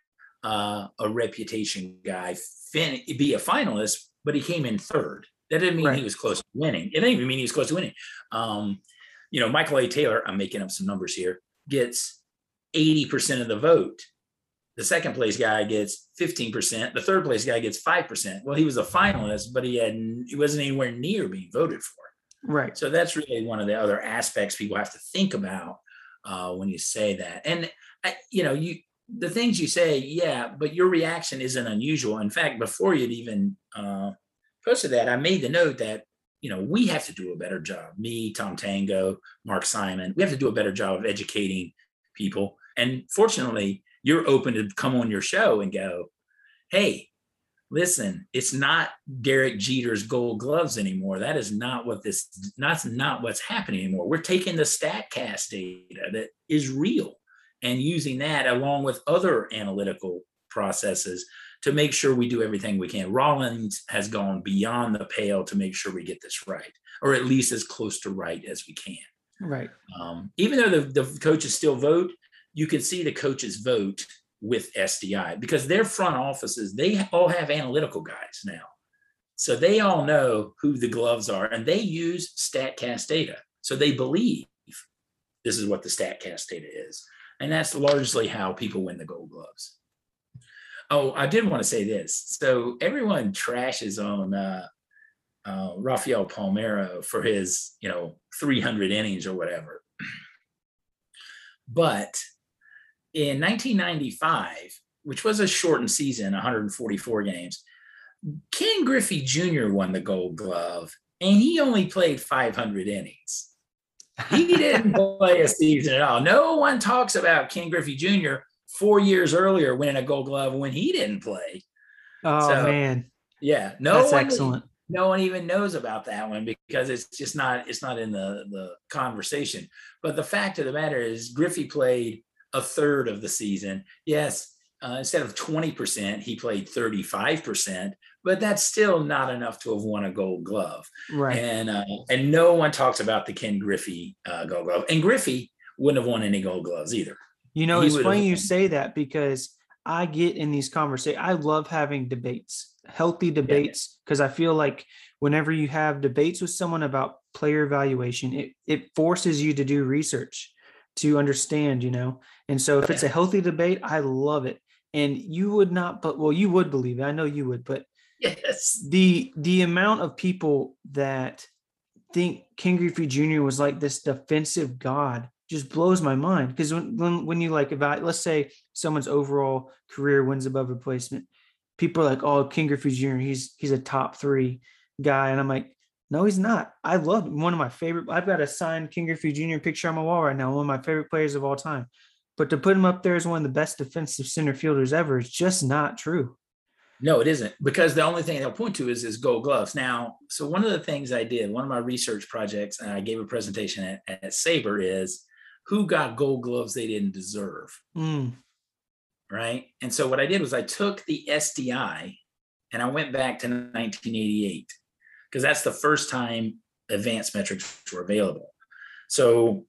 uh, a reputation guy fin- be a finalist, but he came in third. That didn't mean Right. he was close to winning. It didn't even mean he was close to winning. Um, you know, Michael A. Taylor, I'm making up some numbers here, gets 80% of the vote. The second place guy gets 15%. The third place guy gets 5%. Well, he was a finalist, but he had he wasn't anywhere near being voted for. Right. So that's really one of the other aspects people have to think about uh, when you say that. And I, you know, you the things you say, yeah, but your reaction isn't unusual. In fact, before you'd even uh, posted that, I made the note that you know we have to do a better job. Me, Tom Tango, Mark Simon, we have to do a better job of educating people. And fortunately, you're open to come on your show and go, hey, listen, it's not Derek Jeter's gold gloves anymore. That is not what this that's not what's happening anymore. We're taking the StatCast data that is real and using that along with other analytical processes to make sure we do everything we can. Rawlings has gone beyond the pale to make sure we get this right, or at least as close to right as we can. Right. Um, even though the, the coaches still vote, you can see the coaches vote with SDI because their front offices, they all have analytical guys now. So they all know who the gloves are and they use StatCast data. So they believe this is what the StatCast data is. And that's largely how people win the gold gloves. Oh, I did want to say this. So everyone trashes on uh, uh, Rafael Palmeiro for his, you know, 300 innings or whatever. But in 1995, which was a shortened season, 144 games, Ken Griffey Jr. won the Gold Glove, and he only played 500 innings. He didn't (laughs) play a season at all. No one talks about Ken Griffey Jr. four years earlier winning a Gold Glove when he didn't play. Oh So, man, Yeah, no that's one, excellent. no one even knows about that one because it's just not it's not in the the conversation but the fact of the matter is griffey played a third of the season yes uh, instead of 20% he played 35% but that's still not enough to have won a gold glove Right. and uh, and no one talks about the ken griffey uh, gold glove and griffey wouldn't have won any gold gloves either You know, He it's funny you say that because I get in these conversations. I love having debates, healthy debates, because I feel like whenever you have debates with someone about player evaluation, it it forces you to do research to understand, you know. And so if it's a healthy debate, I love it. And you would not, but well, you would believe it. I know you would, but yes, the the amount of people that think Ken Griffey Jr. was like this defensive god just blows my mind. Because when, when when you like about let's say someone's overall career wins above replacement, people are like, oh, Ken Griffey Jr. He's he's a top three guy, and I'm like, no, he's not. I love one of my favorite. I've got a signed Ken Griffey Jr. picture on my wall right now. One of my favorite players of all time. But to put him up there as one of the best defensive center fielders ever is just not true. No, it isn't because the only thing they'll point to is is gold gloves. Now, so one of the things I did, one of my research projects, and I gave a presentation at, at SABR is who got gold gloves they didn't deserve. Mm. Right. And so what I did was I took the SDI and I went back to 1988 because that's the first time advanced metrics were available. So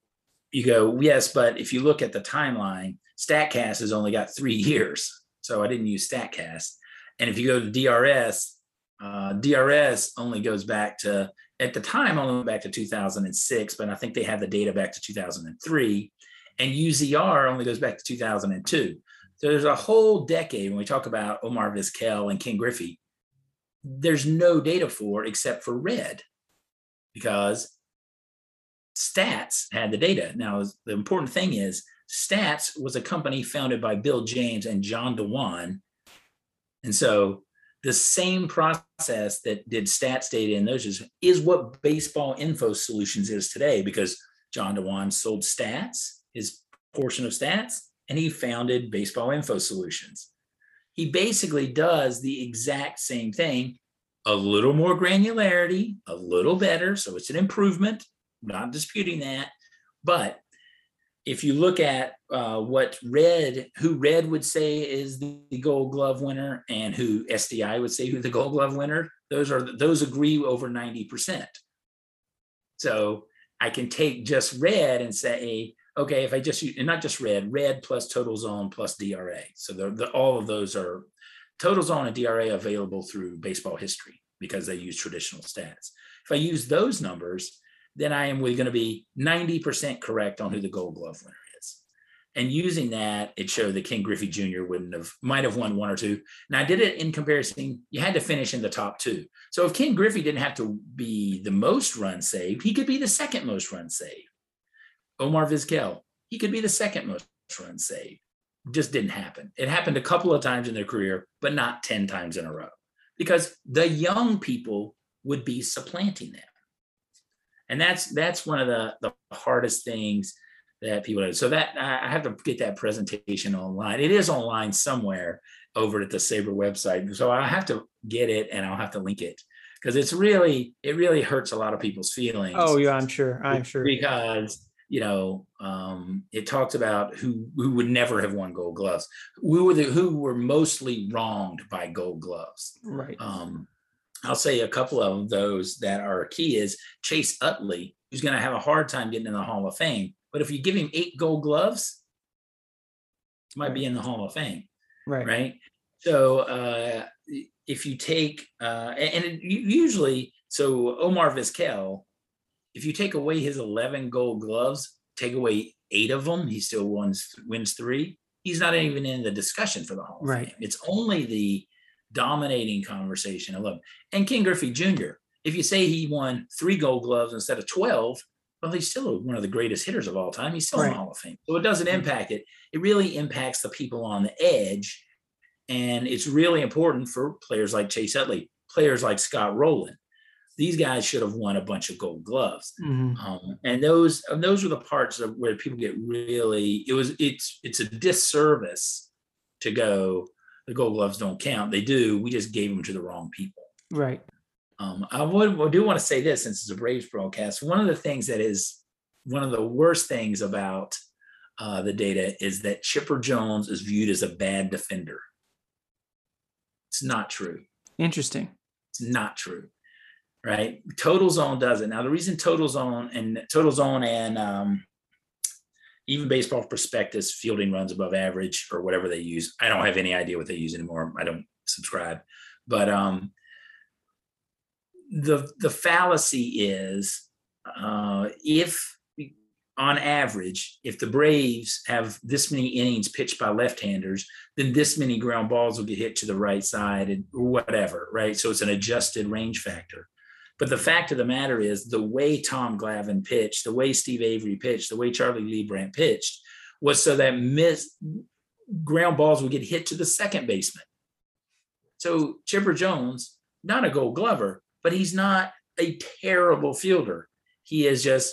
you go, yes, but if you look at the timeline, StatCast has only got three (laughs) years. So I didn't use StatCast. And if you go to DRS, uh, DRS only goes back to, at the time, only back to 2006, but I think they have the data back to 2003. And UZR only goes back to 2002. So there's a whole decade when we talk about Omar Vizquel and Ken Griffey, there's no data for except for red because stats had the data. Now, the important thing is stats was a company founded by Bill James and John Dewan. And so the same process that did stats data in those is, is what baseball info solutions is today because John Dewan sold stats, his portion of stats, and he founded baseball info solutions. He basically does the exact same thing, a little more granularity, a little better. So it's an improvement. I'm not disputing that. But if you look at uh, what Red, who Red would say is the, the Gold Glove winner, and who SDI would say who the Gold Glove winner, those are those agree over ninety percent. So I can take just Red and say, okay, if I just use, and not just Red, Red plus Total Zone plus DRA. So all of those are Total Zone and DRA available through Baseball History because they use traditional stats. If I use those numbers, then I am going to be 90% correct on who the gold glove winner is. And using that, it showed that Ken Griffey Jr. wouldn't have, might have won one or two. And I did it in comparison. You had to finish in the top two. So if Ken Griffey didn't have to be the most run saved, he could be the second most run saved. Omar Vizquel, he could be the second most run saved. Just didn't happen. It happened a couple of times in their career, but not 10 times in a row because the young people would be supplanting them and that's that's one of the the hardest things that people do. So that I have to get that presentation online. It is online somewhere over at the SABR website. So I have to get it and I'll have to link it because it's really it really hurts a lot of people's feelings. Oh yeah, I'm sure. I'm sure because you know um, it talks about who who would never have won Gold Gloves. We were the who were mostly wronged by Gold Gloves. Right. Um, I'll say a couple of those that are key is Chase Utley, who's going to have a hard time getting in the Hall of Fame. But if you give him eight gold gloves, he might be in the Hall of Fame. Right. Right. So uh, if you take, uh, and it, usually, so Omar Vizquel, if you take away his 11 gold gloves, take away eight of them, he still wins, wins three. He's not even in the discussion for the Hall of right. Fame. It's only the dominating conversation. I love him. And Ken Griffey Jr. If you say he won three gold gloves instead of 12, well, he's still one of the greatest hitters of all time. He's still right. in the Hall of Fame. So it doesn't impact it. It really impacts the people on the edge. And it's really important for players like Chase Utley, players like Scott Rolen. These guys should have won a bunch of gold gloves. Mm-hmm. Um, and those those are the parts of where people get really it was it's it's a disservice to go the gold gloves don't count. They do. We just gave them to the wrong people. Right. Um, I would I do want to say this since it's a Braves broadcast. One of the things that is one of the worst things about uh, the data is that Chipper Jones is viewed as a bad defender. It's not true. Interesting. It's not true. Right. Total zone does it. Now, the reason total zone and total zone and um, even baseball prospectus fielding runs above average or whatever they use. I don't have any idea what they use anymore. I don't subscribe. But um, the the fallacy is uh, if on average, if the Braves have this many innings pitched by left-handers, then this many ground balls will get hit to the right side and or whatever, right? So it's an adjusted range factor. But the fact of the matter is, the way Tom Glavine pitched, the way Steve Avery pitched, the way Charlie Leibrandt pitched, was so that miss ground balls would get hit to the second baseman. So Chipper Jones, not a Gold Glover, but he's not a terrible fielder. He is just,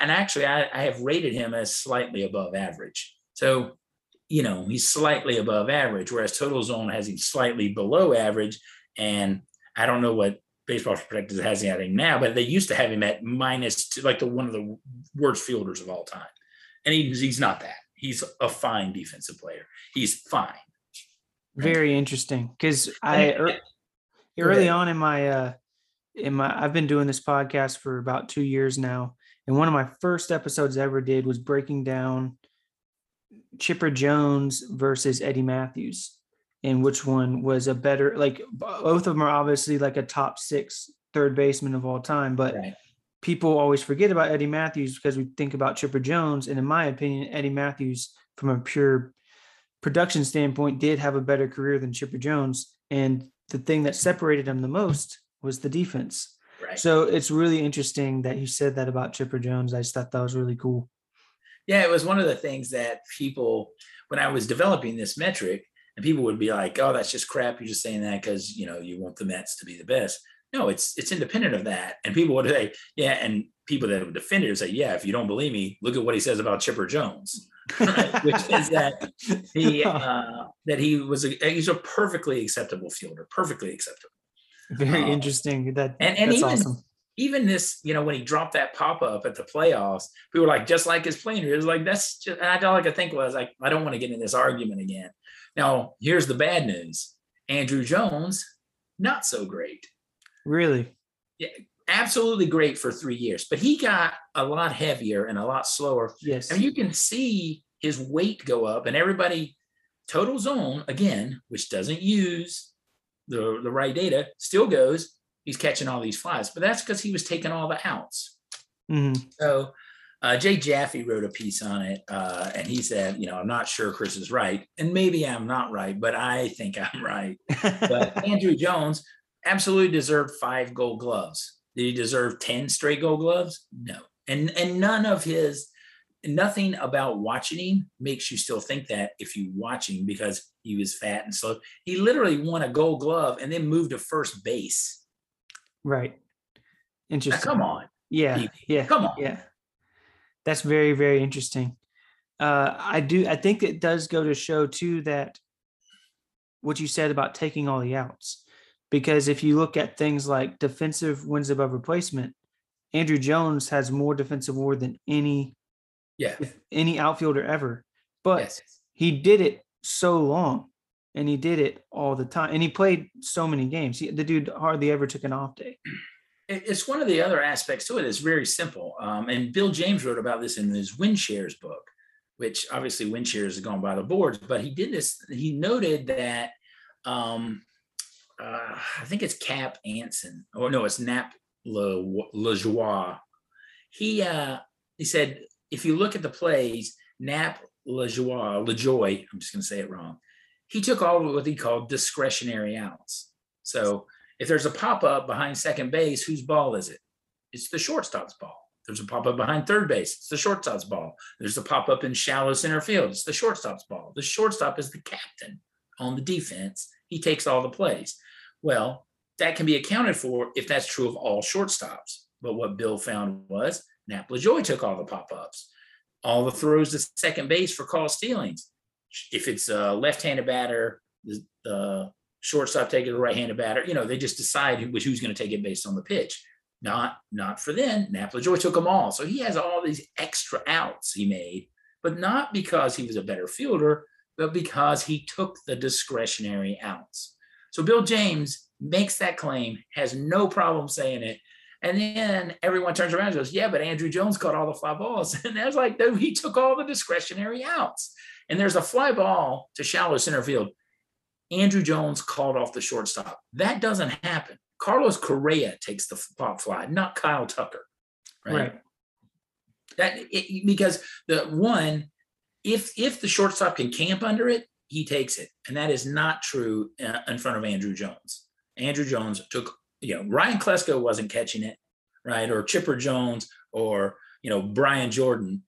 and actually, I, I have rated him as slightly above average. So, you know, he's slightly above average, whereas Total Zone has him slightly below average. And I don't know what baseball prospectus has him at now, but they used to have him at minus two, like the one of the worst fielders of all time. And he, he's not that. He's a fine defensive player. He's fine. Very interesting because I er, early on in my uh in my I've been doing this podcast for about two years now, and one of my first episodes I ever did was breaking down Chipper Jones versus Eddie Mathews, and which one was a better like both of them are obviously like a top six third baseman of all time, but right. people always forget about Eddie Mathews because we think about Chipper Jones, and in my opinion, Eddie Mathews from a pure production standpoint did have a better career than Chipper Jones. And the thing that separated him the most was the defense. Right. So it's really interesting that you said that about Chipper Jones. I just thought that was really cool. Yeah, it was one of the things that people, when I was developing this metric, and people would be like, "Oh, that's just crap. You're just saying that because you know you want the Mets to be the best." No, it's it's independent of that. And people would say, "Yeah," and people that would defend it would say, "Yeah, if you don't believe me, look at what he says about Chipper Jones." right? (laughs) which is that he (laughs) uh, that he was a he's a perfectly acceptable fielder, perfectly acceptable. Very um, interesting. That and, and even awesome. even this, you know, when he dropped that pop up at the playoffs, people were like, just like his plane. It was like that's just. And I all I could think was like, I don't want to get in this argument again. Now, here's the bad news: Andruw Jones, not so great. Really? Yeah, absolutely great for three years, but he got a lot heavier and a lot slower. Yes. And you can see his weight go up, and everybody, total zone again, which doesn't use the, the right data, still goes, he's catching all these flies. But that's because he was taking all the outs. Mm-hmm. So uh, Jay Jaffe wrote a piece on it, uh, and he said, you know, I'm not sure Chris is right, and maybe I'm not right, but I think I'm right. but (laughs) Andruw Jones absolutely deserved five Gold Gloves. Did he deserve 10 straight gold gloves? No. And and none of his nothing about watching him makes you still think that if you watch him because he was fat and slow. He literally won a gold glove and then moved to first base. Right. Interesting. Now, come on. Yeah. Yeah. Come on. Yeah. That's very, very interesting. Uh, I do I think it does go to show too that what you said about taking all the outs because if you look at things like defensive wins above replacement, Andruw Jones has more defensive WAR than any yeah any outfielder ever. But yes. he did it so long and he did it all the time and he played so many games. He, the dude hardly ever took an off day. It's one of the other aspects to it. It's very simple. Um, and Bill James wrote about this in his win shares book, which obviously win shares is gone by the boards, but he did this. He noted that um, uh, I think it's Cap Anson. or no, it's Nap Le, LeJoie. He uh, he said if you look at the plays, Nap LeJoie, LeJoy, I'm just going to say it wrong. He took all of what he called discretionary outs. So if there's a pop up behind second base, whose ball is it? It's the shortstop's ball. There's a pop up behind third base. It's the shortstop's ball. There's a pop up in shallow center field. It's the shortstop's ball. The shortstop is the captain on the defense. He takes all the plays. Well, that can be accounted for if that's true of all shortstops. But what Bill found was Nap LaJoie took all the pop ups, all the throws to second base for call stealings. If it's a left handed batter, the, the shortstop taking the right handed batter, you know, they just decide who, who's going to take it based on the pitch. Not, not for then. Nap LaJoie took them all. So he has all these extra outs he made, but not because he was a better fielder, but because he took the discretionary outs. So Bill James makes that claim, has no problem saying it. And then everyone turns around and goes, Yeah, but Andruw Jones caught all the fly balls. (laughs) And that's like, no, he took all the discretionary outs. And there's a fly ball to shallow center field. Andruw Jones called off the shortstop. That doesn't happen. Carlos Correa takes the pop fly, not Kyle Tucker. Right. right. That it, because the one, if if the shortstop can camp under it, he takes it, and that is not true uh, in front of Andruw Jones. Andruw Jones took, you know, Ryan Klesko wasn't catching it, right, or Chipper Jones, or you know Brian Jordan.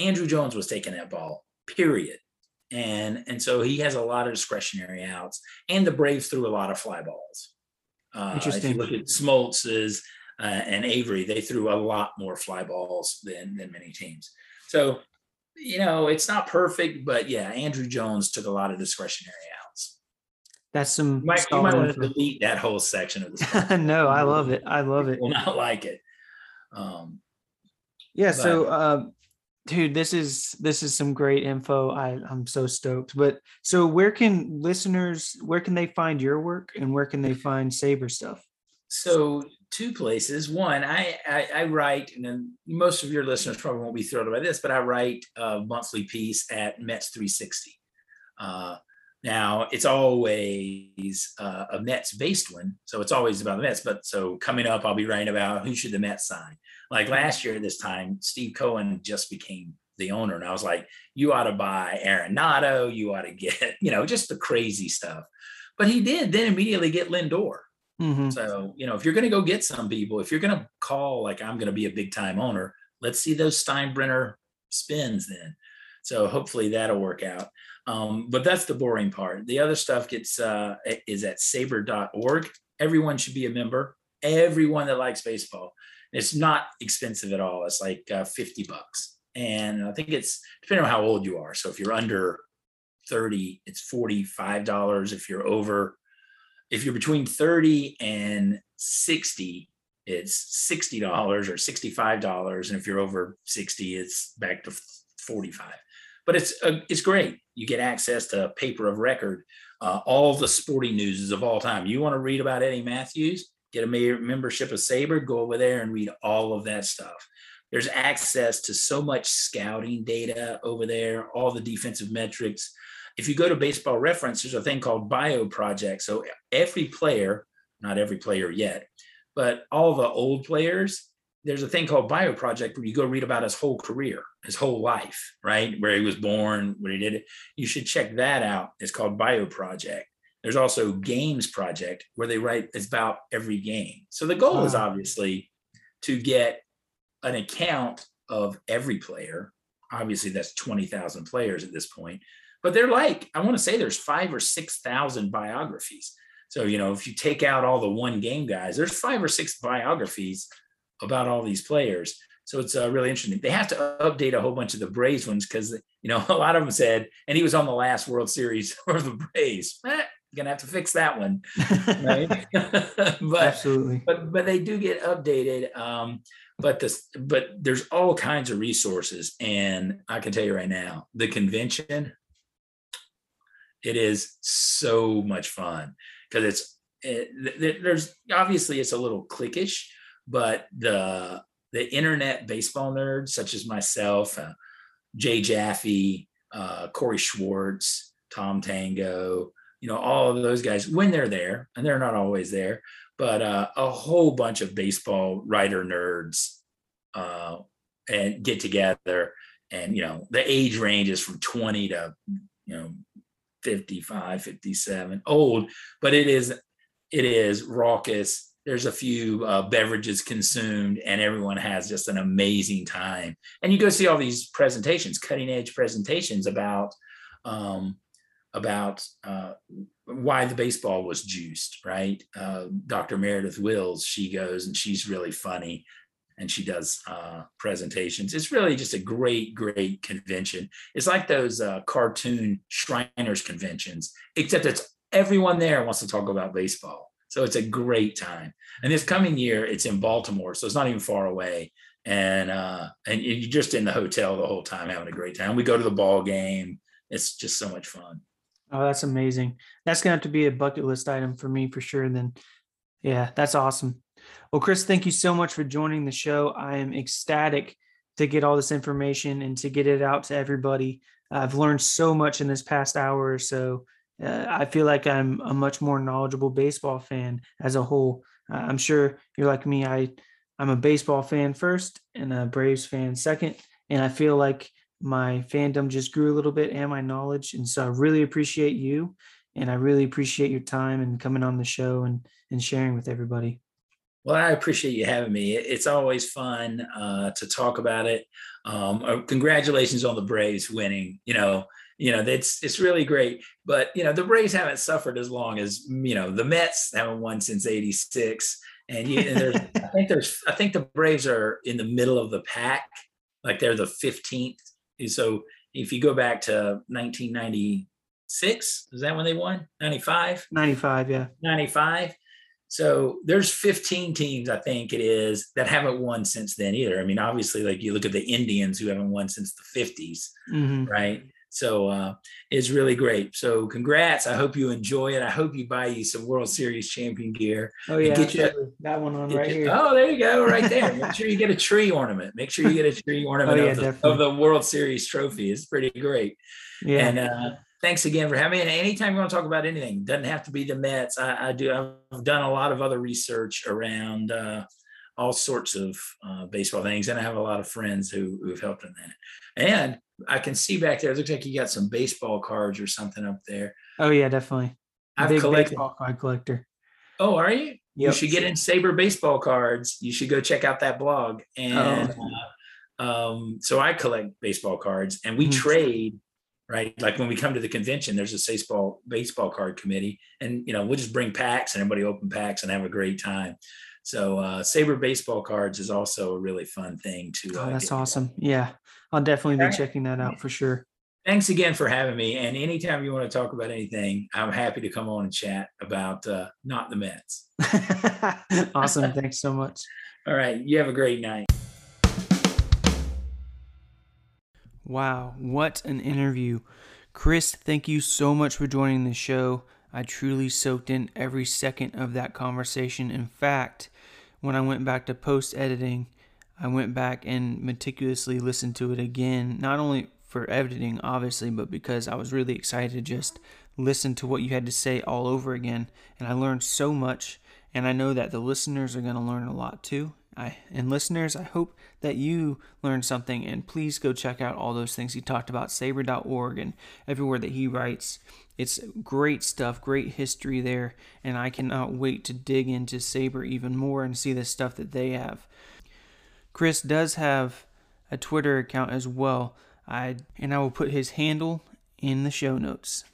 Andruw Jones was taking that ball. Period. And and so he has a lot of discretionary outs, and the Braves threw a lot of fly balls. Uh, Interesting. If you look at Smoltz's uh, and Avery, they threw a lot more fly balls than than many teams. So, you know, it's not perfect, but yeah, Andruw Jones took a lot of discretionary outs. That's some. You might, you might want to delete that whole section of the. (laughs) no, I love it. I love it. Will not like it. Um, yeah. But, so, uh, dude, this is this is some great info. I I'm so stoked. But so, where can listeners? Where can they find your work, and where can they find SABR stuff? So two places. One, I, I, I write, and then most of your listeners probably won't be thrilled about this, but I write a monthly piece at Mets 360. Uh, now it's always uh, a Mets based one, so it's always about the Mets. But so coming up, I'll be writing about who should the Mets sign. Like last year, at this time, Steve Cohen just became the owner, and I was like, you ought to buy Arenado, you ought to get, (laughs) you know, just the crazy stuff. But he did then immediately get Lindor. Mm-hmm. So, you know, if you're going to go get some people, if you're going to call like I'm going to be a big time owner, let's see those Steinbrenner spins then. So hopefully that'll work out. Um, but that's the boring part. The other stuff gets uh, is at sabr.org. Everyone should be a member. Everyone that likes baseball. It's not expensive at all. It's like uh, 50 bucks. And I think it's depending on how old you are. So if you're under 30, it's $45. If you're over if you're between 30 and 60, it's $60 or $65. And if you're over 60, it's back to 45. But it's uh, it's great. You get access to paper of record, uh, all the sporting news of all time. You want to read about Eddie Mathews? Get a membership of SABR, go over there and read all of that stuff. There's access to so much scouting data over there, all the defensive metrics if you go to baseball reference, there's a thing called bio project. So every player, not every player yet, but all the old players, there's a thing called bio project where you go read about his whole career, his whole life, right? Where he was born, where he did. You should check that out. It's called bio project. There's also games project where they write about every game. So the goal wow. is obviously to get an account of every player. Obviously, that's 20,000 players at this point but they're like i want to say there's five or six thousand biographies so you know if you take out all the one game guys there's five or six biographies about all these players so it's uh, really interesting they have to update a whole bunch of the braves ones because you know (laughs) a lot of them said and he was on the last world series (laughs) for the braves eh, gonna have to fix that one (laughs) right? (laughs) But absolutely. but but they do get updated um but this but there's all kinds of resources and i can tell you right now the convention it is so much fun because it's it, there's obviously it's a little cliquish, but the the internet baseball nerds such as myself, uh, Jay Jaffe, uh, Cory Schwartz, Tom Tango, you know, all of those guys when they're there, and they're not always there, but uh, a whole bunch of baseball writer nerds uh, and get together, and you know, the age range is from 20 to you know 55, 57, old, but it is it is raucous. There's a few uh, beverages consumed, and everyone has just an amazing time. And you go see all these presentations, cutting edge presentations about um, about uh, why the baseball was juiced, right? Uh, Dr. Meredith Wills, she goes and she's really funny and she does uh, presentations. It's really just a great, great convention. It's like those uh, cartoon Shriners conventions, except it's everyone there wants to talk about baseball. So it's a great time. And this coming year, it's in Baltimore, so it's not even far away. And uh, and you're just in the hotel the whole time having a great time. We go to the ball game. It's just so much fun. Oh, that's amazing. That's gonna have to be a bucket list item for me for sure. And then, yeah, that's awesome. Well, Chris, thank you so much for joining the show. I am ecstatic to get all this information and to get it out to everybody. I've learned so much in this past hour or so. Uh, I feel like I'm a much more knowledgeable baseball fan as a whole. Uh, I'm sure you're like me. I I'm a baseball fan first and a Braves fan second. And I feel like my fandom just grew a little bit and my knowledge. And so I really appreciate you. And I really appreciate your time and coming on the show and, and sharing with everybody. Well, I appreciate you having me. It's always fun uh, to talk about it. Um, uh, congratulations on the Braves winning. You know, you know it's it's really great. But you know, the Braves haven't suffered as long as you know the Mets haven't won since '86. And, you, and there's, (laughs) I think there's, I think the Braves are in the middle of the pack, like they're the 15th. So if you go back to 1996, is that when they won? 95? 95, yeah. 95. So there's 15 teams, I think it is, that haven't won since then either. I mean, obviously, like you look at the Indians who haven't won since the 50s, mm-hmm. right? So uh, it's really great. So congrats. I hope you enjoy it. I hope you buy you some World Series champion gear. Oh yeah, get you, that one on right you, here. Oh, there you go, right there. (laughs) Make sure you get a tree ornament. Make sure you get a tree ornament oh, yeah, of, the, of, the, World Series trophy. It's pretty great. Yeah. And uh, thanks again for having me. And anytime you want to talk about anything, doesn't have to be the Mets. I, I do. I've done a lot of other research around. Uh, all sorts of uh, baseball things, and I have a lot of friends who who've helped in that. And I can see back there. It looks like you got some baseball cards or something up there. Oh yeah, definitely. I've Big collected baseball card collector. Oh, are you? Yep. You should get in SABR baseball cards. You should go check out that blog. And oh. uh, um, so I collect baseball cards, and we mm-hmm. trade. Right, like when we come to the convention, there's a baseball baseball card committee, and you know we'll just bring packs and everybody open packs and have a great time. So uh, SABR baseball cards is also a really fun thing to. Uh, oh, that's awesome! Yeah, I'll definitely be checking that out for sure. Thanks again for having me. And anytime you want to talk about anything, I'm happy to come on and chat about uh, not the Mets. (laughs) awesome! Thanks so much. (laughs) All right, you have a great night. Wow, what an interview. Chris, thank you so much for joining the show. I truly soaked in every second of that conversation. In fact, when I went back to post editing, I went back and meticulously listened to it again, not only for editing, obviously, but because I was really excited to just listen to what you had to say all over again. And I learned so much, and I know that the listeners are going to learn a lot too. I, and listeners, I hope that you learned something, and please go check out all those things he talked about, sabr.org, and everywhere that he writes. It's great stuff, great history there, and I cannot wait to dig into SABR even more and see the stuff that they have. Chris does have a Twitter account as well, I and I will put his handle in the show notes.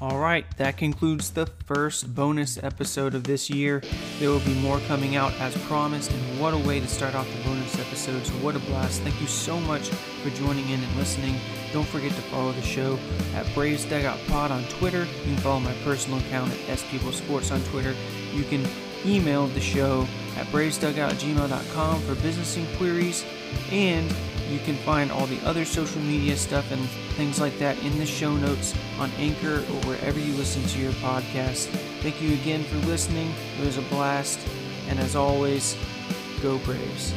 All right, that concludes the first bonus episode of this year. There will be more coming out as promised, and what a way to start off the bonus episodes! What a blast. Thank you so much for joining in and listening. Don't forget to follow the show at Braves Dugout Pod on Twitter. You can follow my personal account at SPeople Sports on Twitter. You can email the show at bravesdugout@gmail.com for business inquiries, and you can find all the other social media stuff and things like that in the show notes on Anchor or wherever you listen to your podcast. Thank you again for listening. It was a blast, and as always, go Braves.